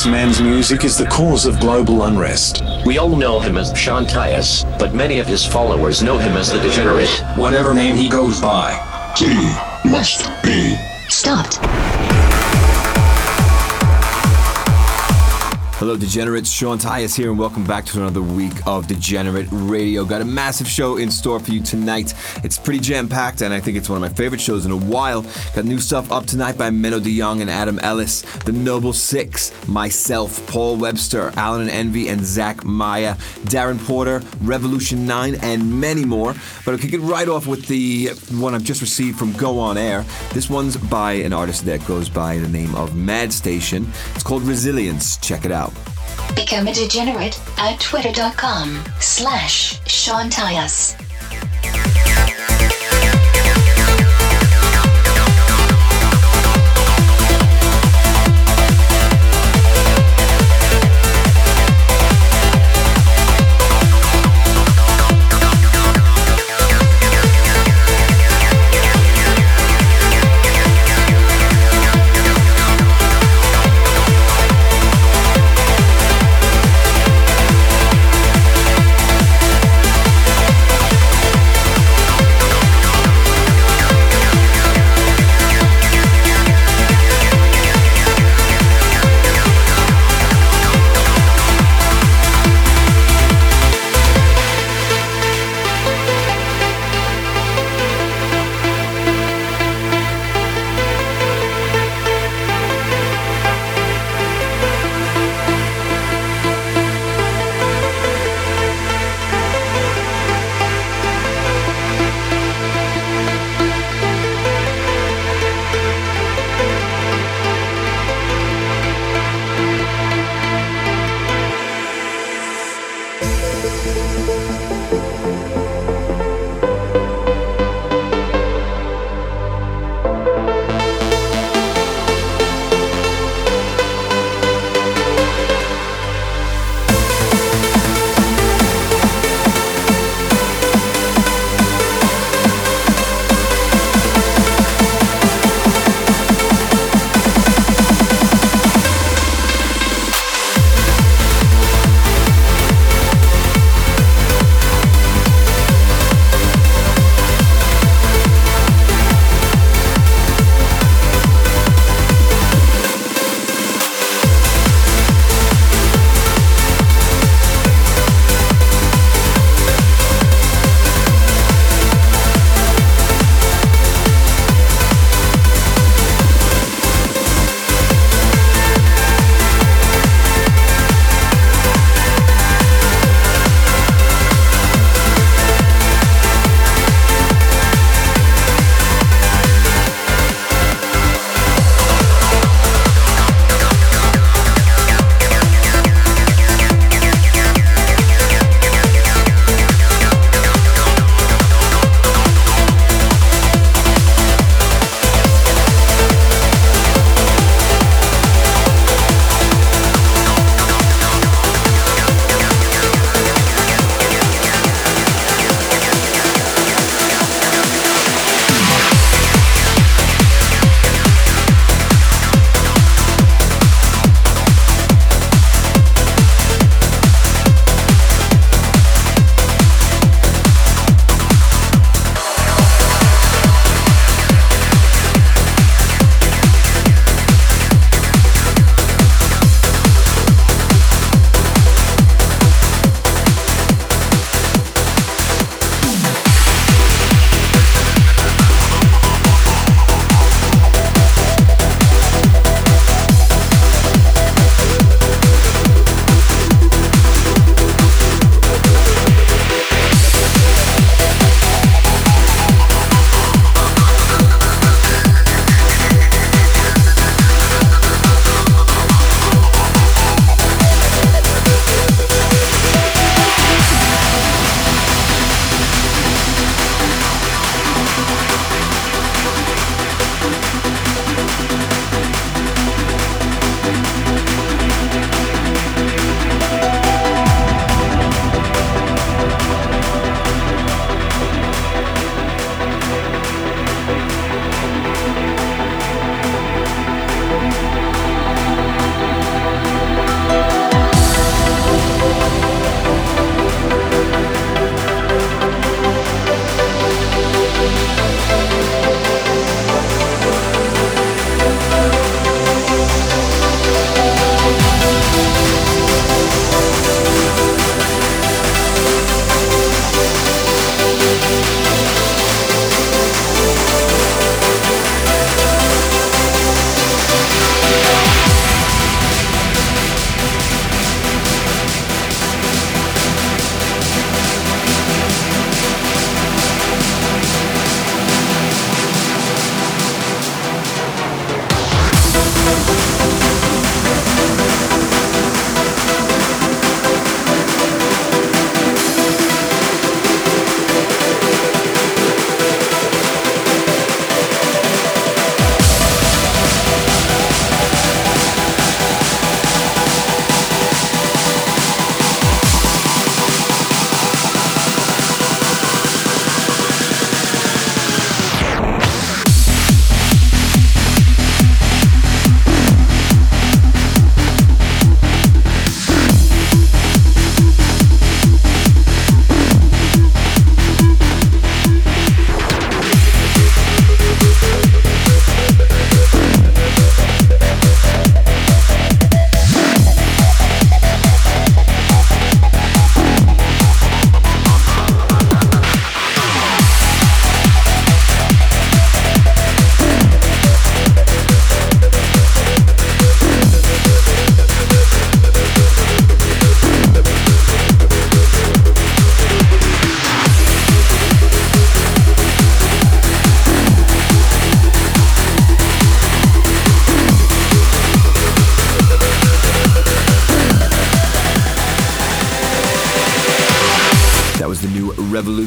This man's music is the cause of global unrest. We all know him as Sean Tyas, but many of his followers know him as the Degenerate. Whatever name he goes by. He must be Stopped. Hello, Degenerates. Sean Tyas here, and welcome back to another week of Degenerate Radio. Got a massive show in store for you tonight. It's pretty jam packed, and I think it's one of my favorite shows in a while. Got new stuff up tonight by Menno de Jong and Adam Ellis, The Noble Six, myself, Paul Webster, Allen and Envy, and Zach Maya, Darren Porter, Revolution 9, and many more. But I'll kick it right off with the one I've just received from Go On Air. This one's by an artist that goes by the name of Mad Station. It's called Resilience. Check it out. Become a degenerate at twitter.com slash Sean.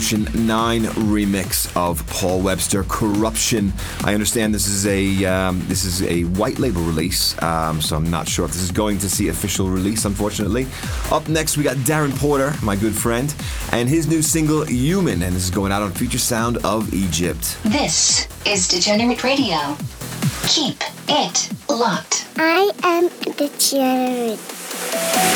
Revolution 9 remix of Paul Webster Corruption. I understand this is a um, this is a white label release, um, so I'm not sure if this is going to see official release, unfortunately. Up next, we got Darren Porter, my good friend, and his new single Human, and this is going out on Future Sound of Egypt. This is Degenerate Radio. Keep it locked. I am degenerate.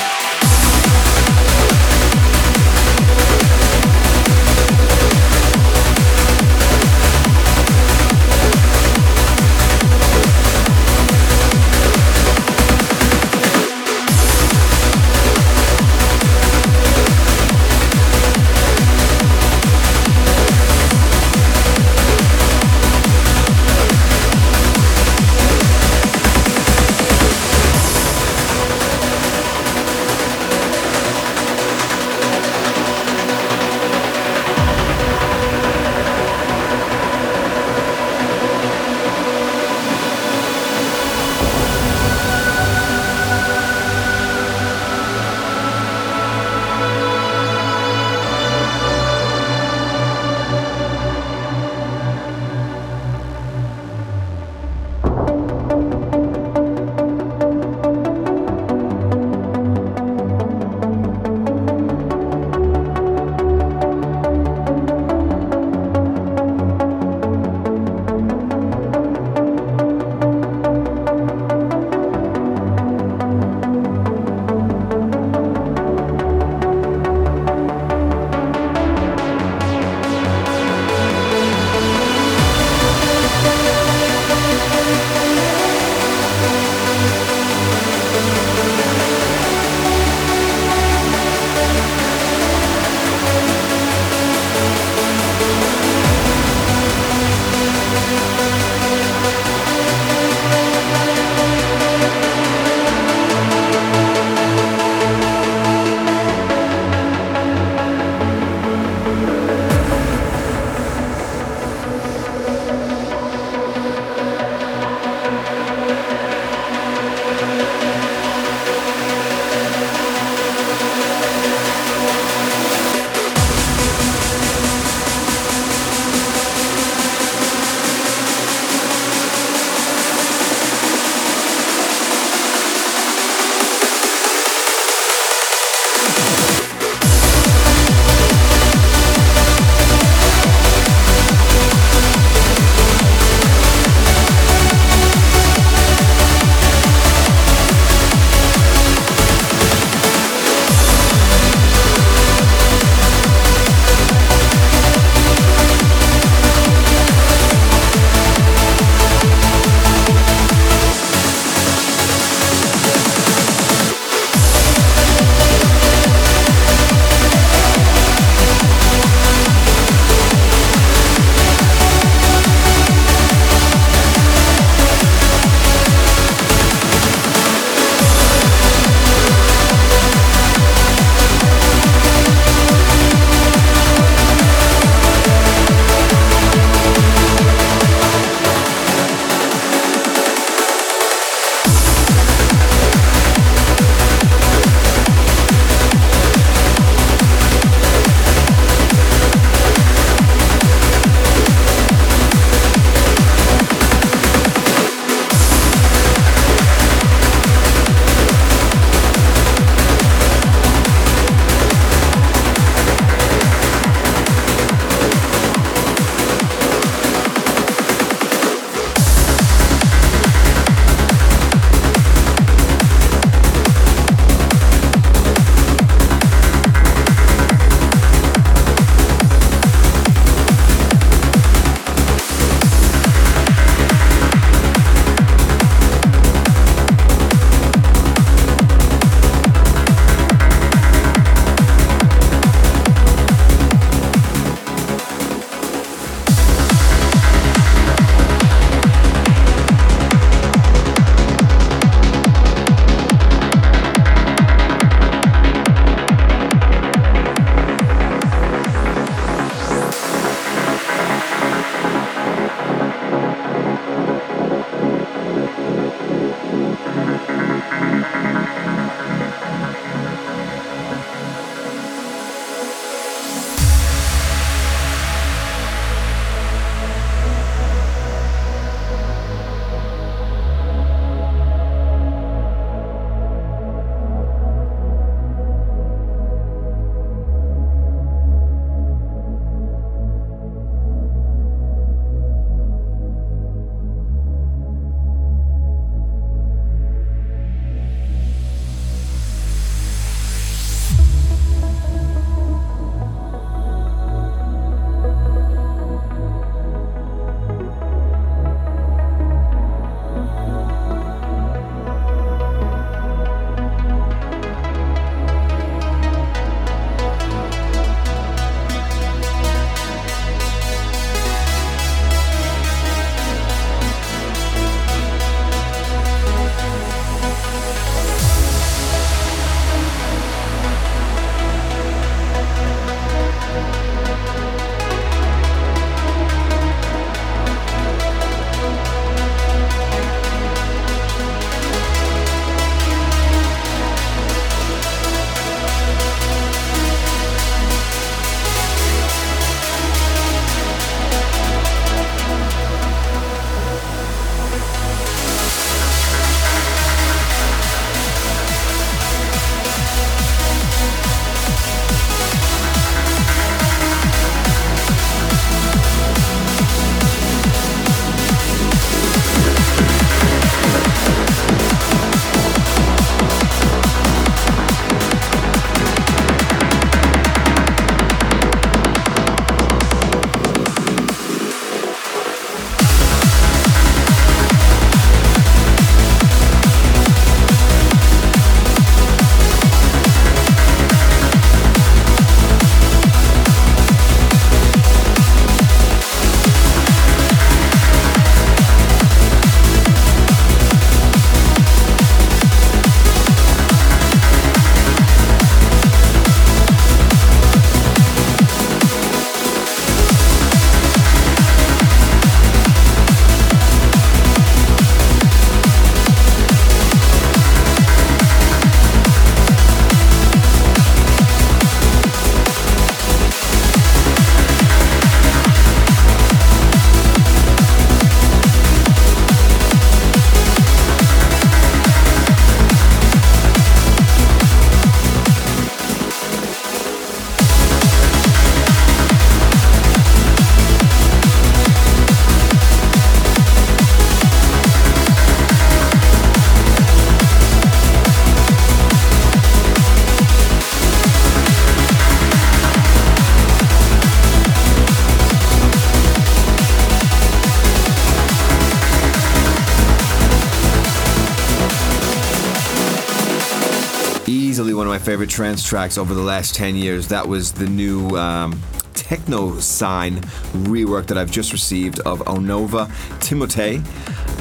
Favorite trance tracks over the last 10 years. That was the new um, Techno Sign rework that I've just received of Onova Timotei.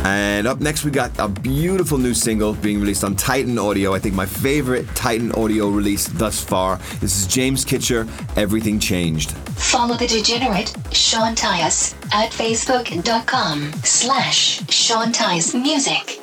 And up next, we got a beautiful new single being released on Titan Audio. I think my favorite Titan Audio release thus far. This is James Kitcher, Everything Changed. Follow the degenerate Sean Tyas at facebook.com slash Sean Tyas Music.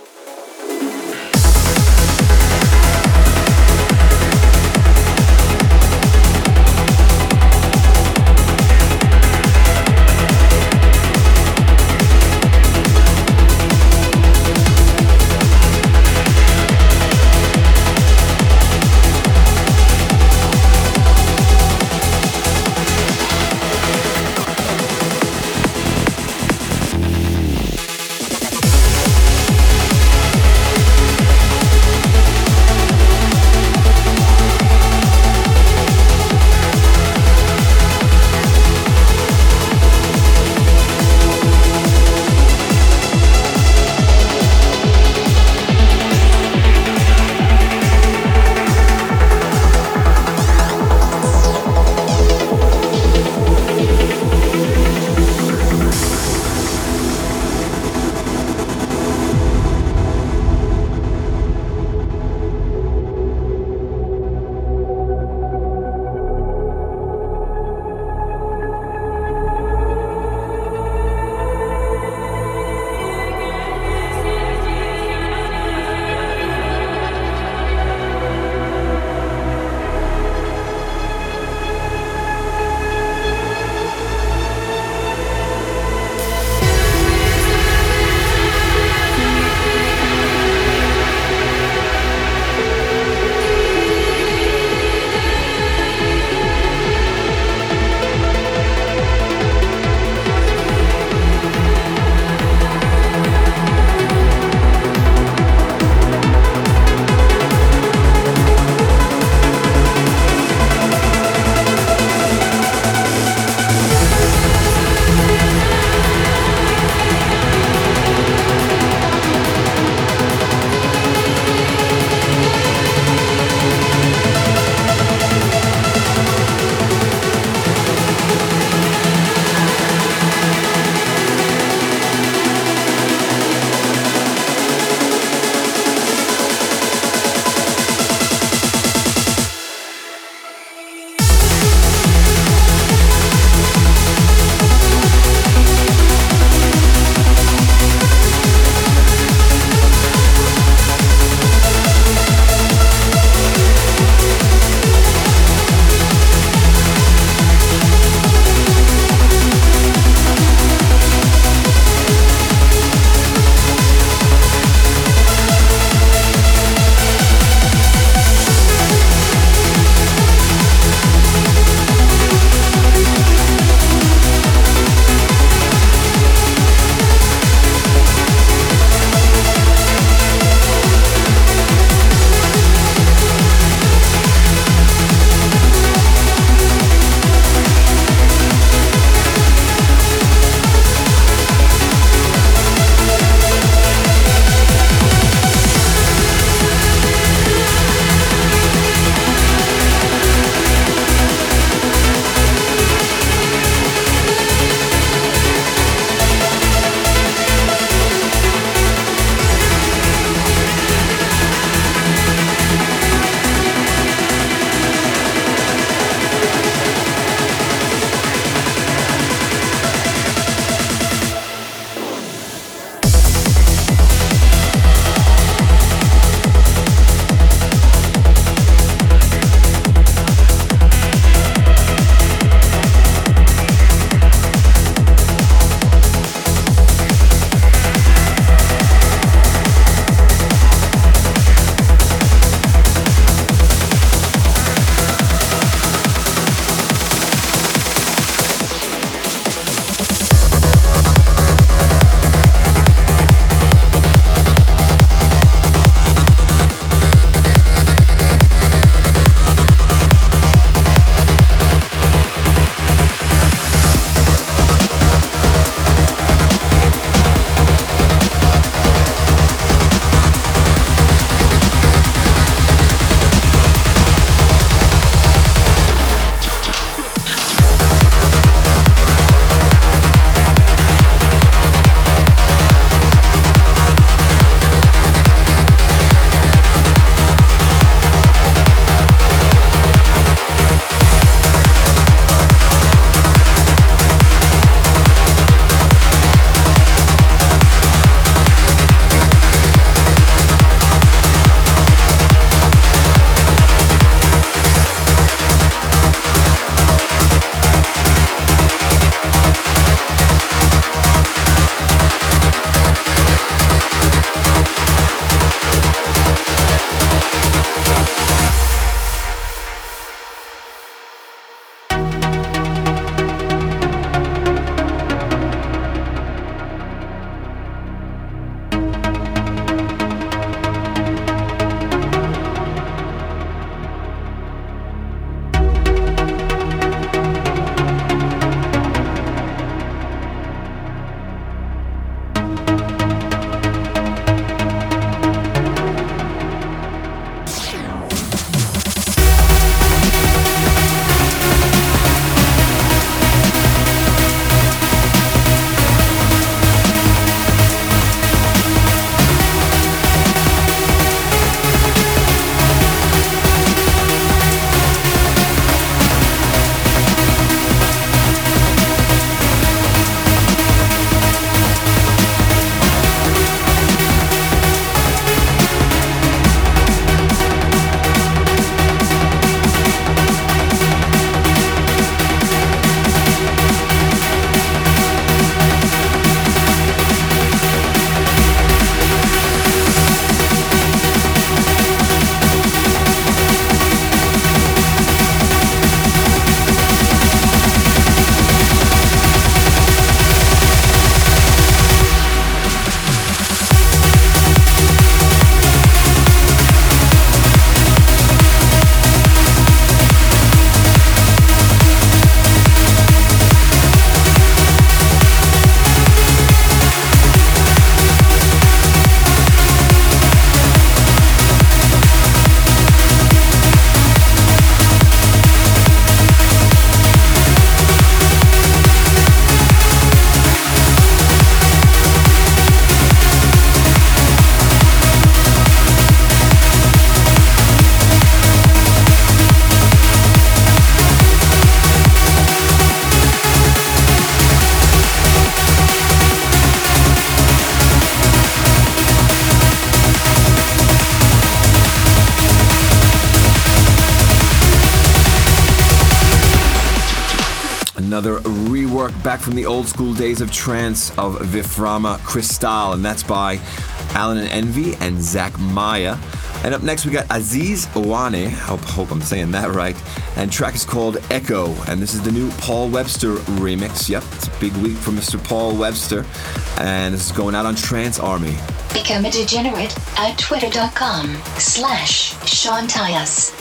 Old school days of trance of Viframa Crystal, and that's by Allen and Envy and Zach Maya. And up next, we got Aziz Owane. I hope I'm saying that right. And track is called Echo. And this is the new Paul Webster remix. Yep, it's a big week for Mr. Paul Webster. And this is going out on Trance Army. Become a degenerate at twitter.com slash Sean Tyas.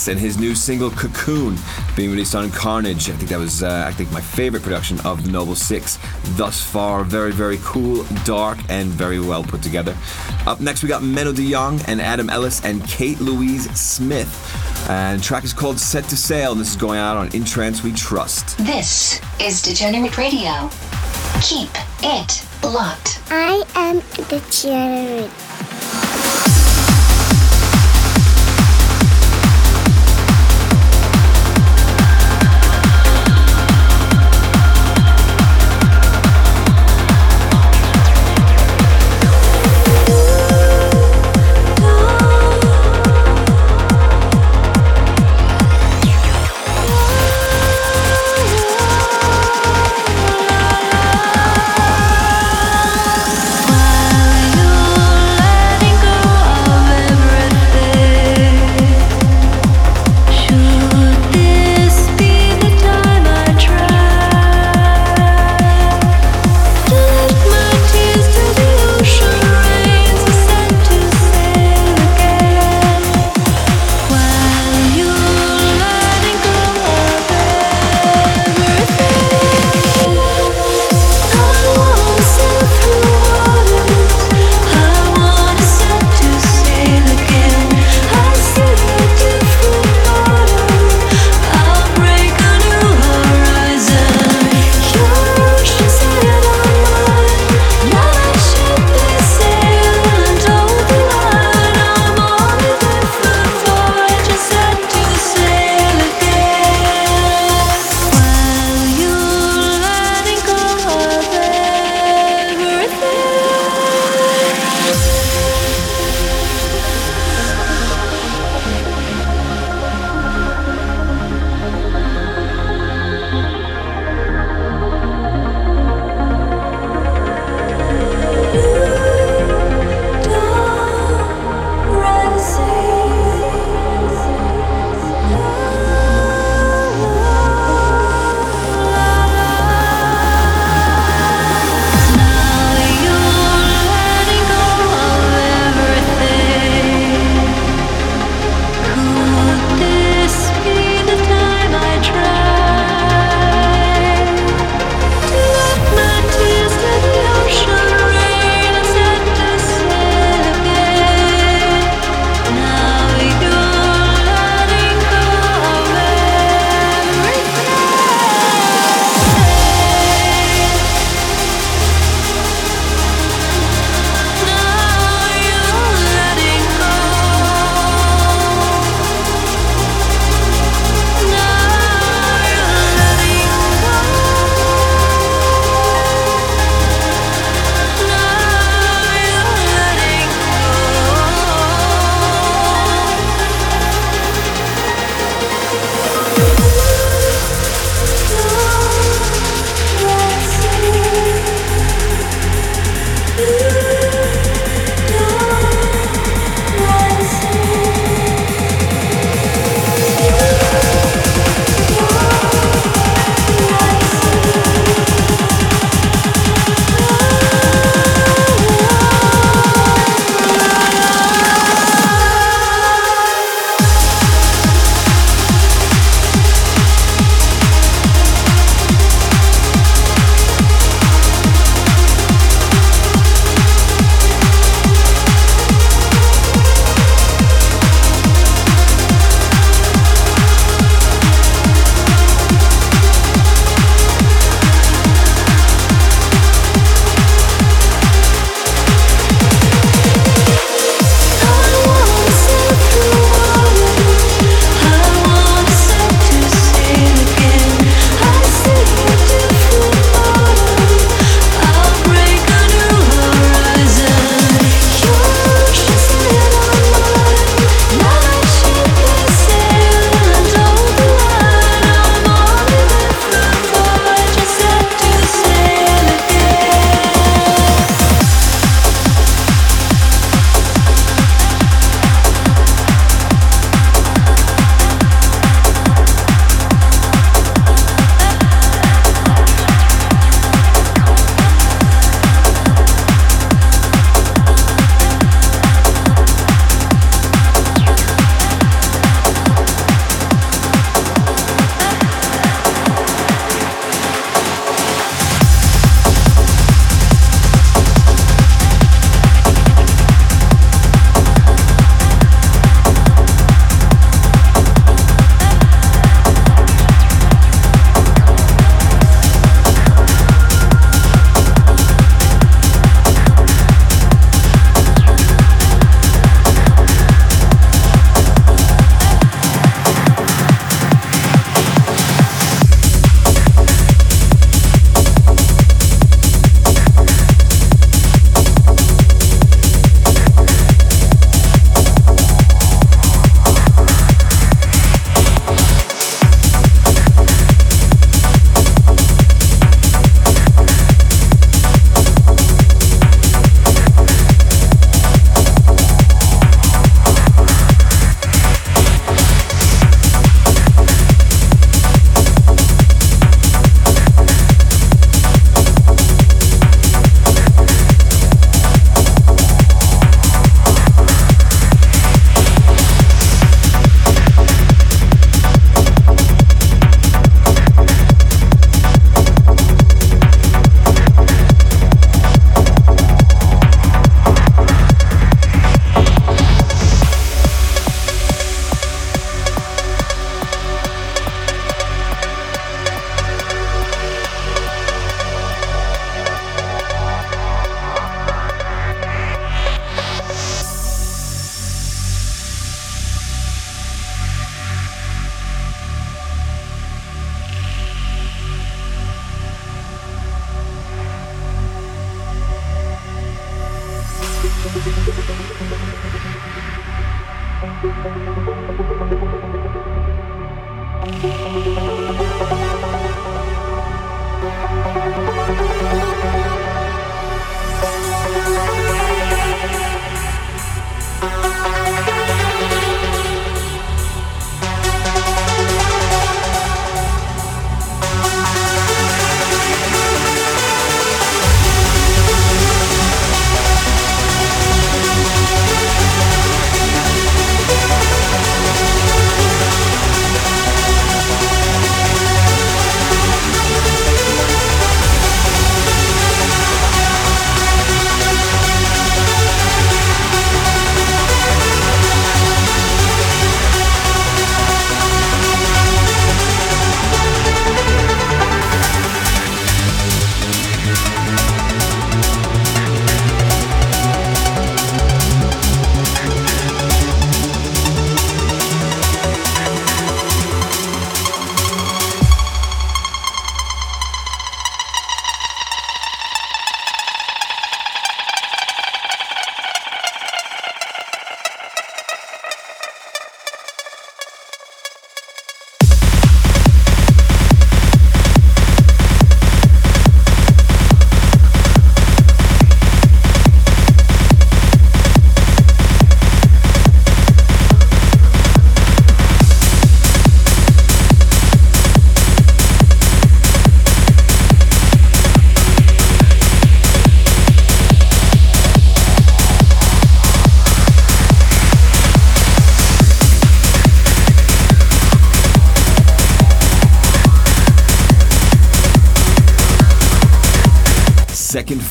Six and his new single Cocoon being released on Carnage. I think that was, uh, I think, my favorite production of the Noble Six thus far. Very, very cool, dark, and very well put together. Up next, we got Menno de Jong and Adam Ellis and Kate Louise Smith. And the track is called Set to Sail, and this is going out on In Trance We Trust. This is Degenerate Radio. Keep it locked. I am degenerate.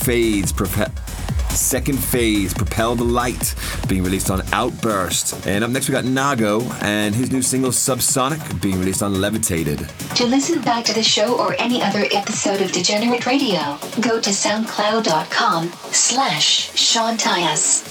Phase Second Phase Propel the Light being released on Outburst. And up next we got Nago and his new single Subsonic being released on Levitated. To listen back to the show or any other episode of Degenerate Radio, go to soundcloud.com slash Sean Tyas.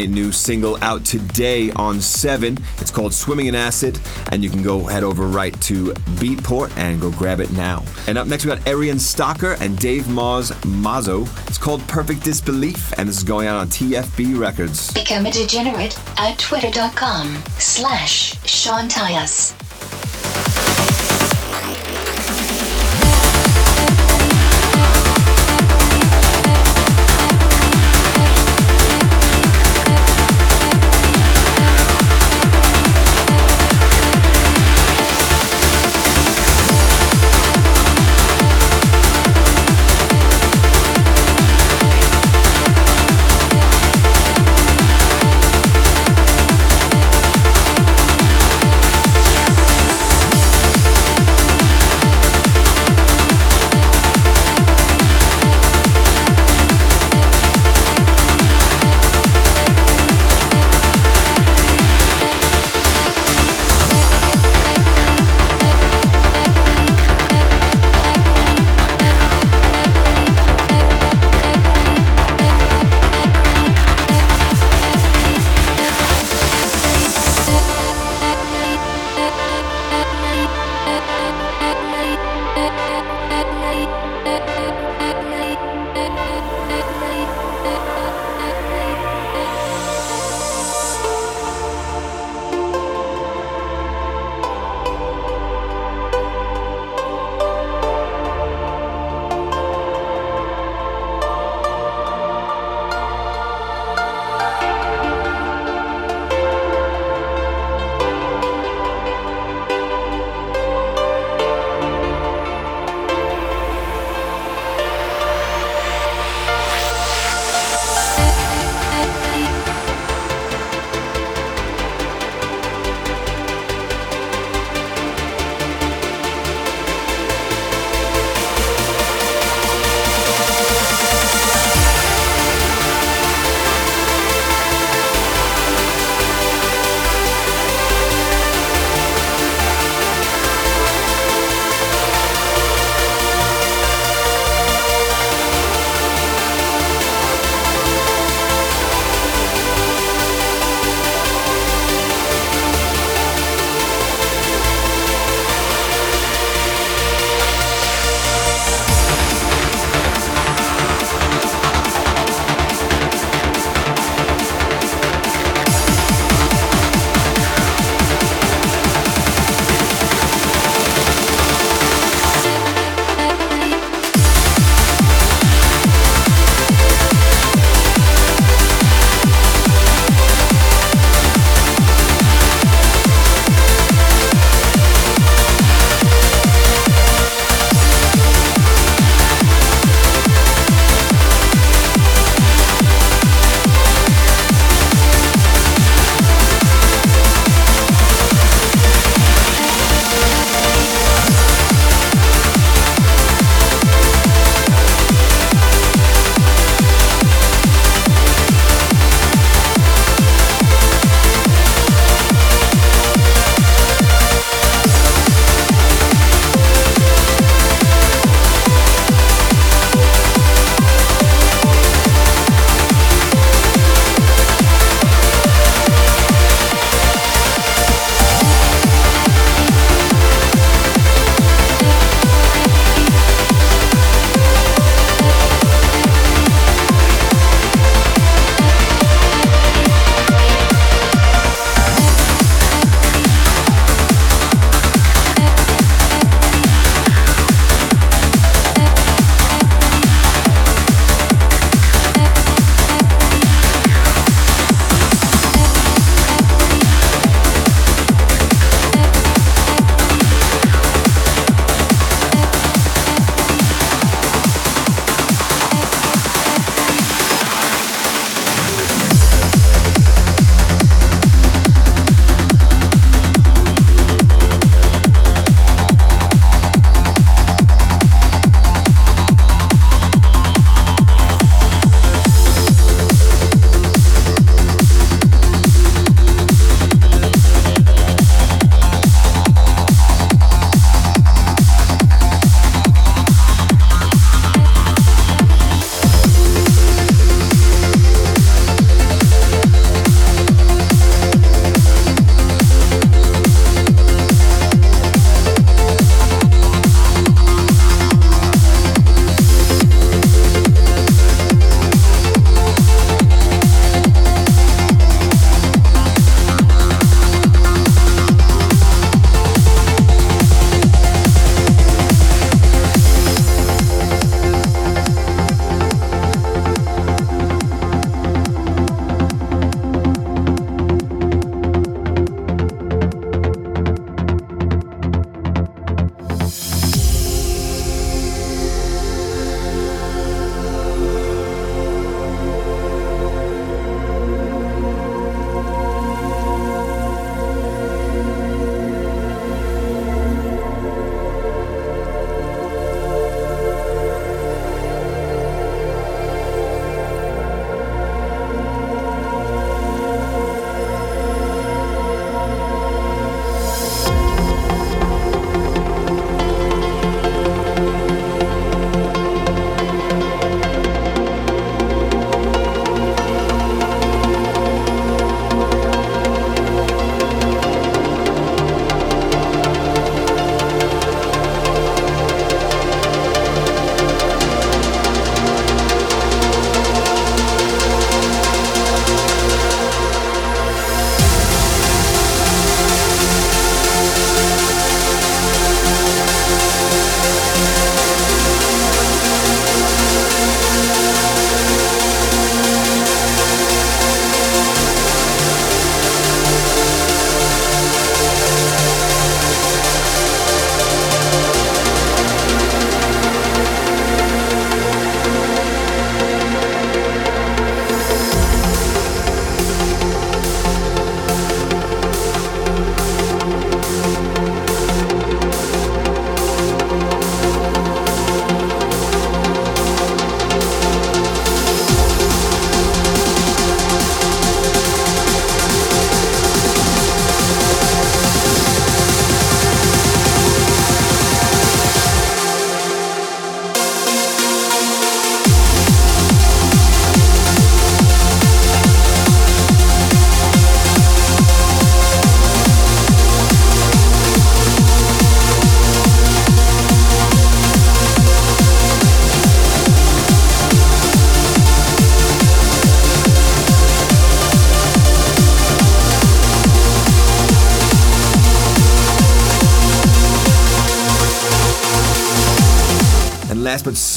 My new single out today on 7. It's called Swimming in Acid, and you can go head over right to Beatport and go grab it now. And up next, we got Arian Stalker and Dave Moz Mazzo. It's called Perfect Disbelief, and this is going out on TFB Records. Become a degenerate at twitter.com slash Sean.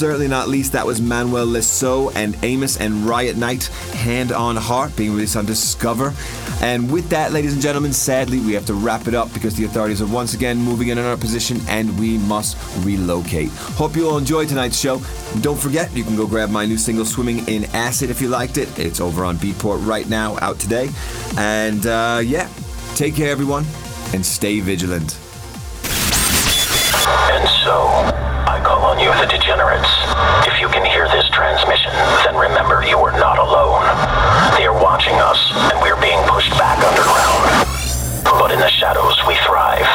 Certainly not least, that was Manuel Le Saux and Amos and Riot Night, Hand on Heart, being released on Discover. And with that, ladies and gentlemen, sadly, we have to wrap it up because the authorities are once again moving in on our position and we must relocate. Hope you all enjoyed tonight's show. Don't forget, you can go grab my new single, Swimming in Acid, if you liked it. It's over on Beatport right now, out today. And uh, yeah, take care, everyone, and stay vigilant. And so, I call on you, the transmission, then remember you are not alone. They are watching us, and we are being pushed back underground. But in the shadows, we thrive.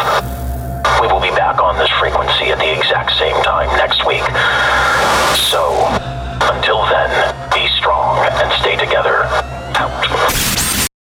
We will be back on this frequency at the exact same time next week. So, until then,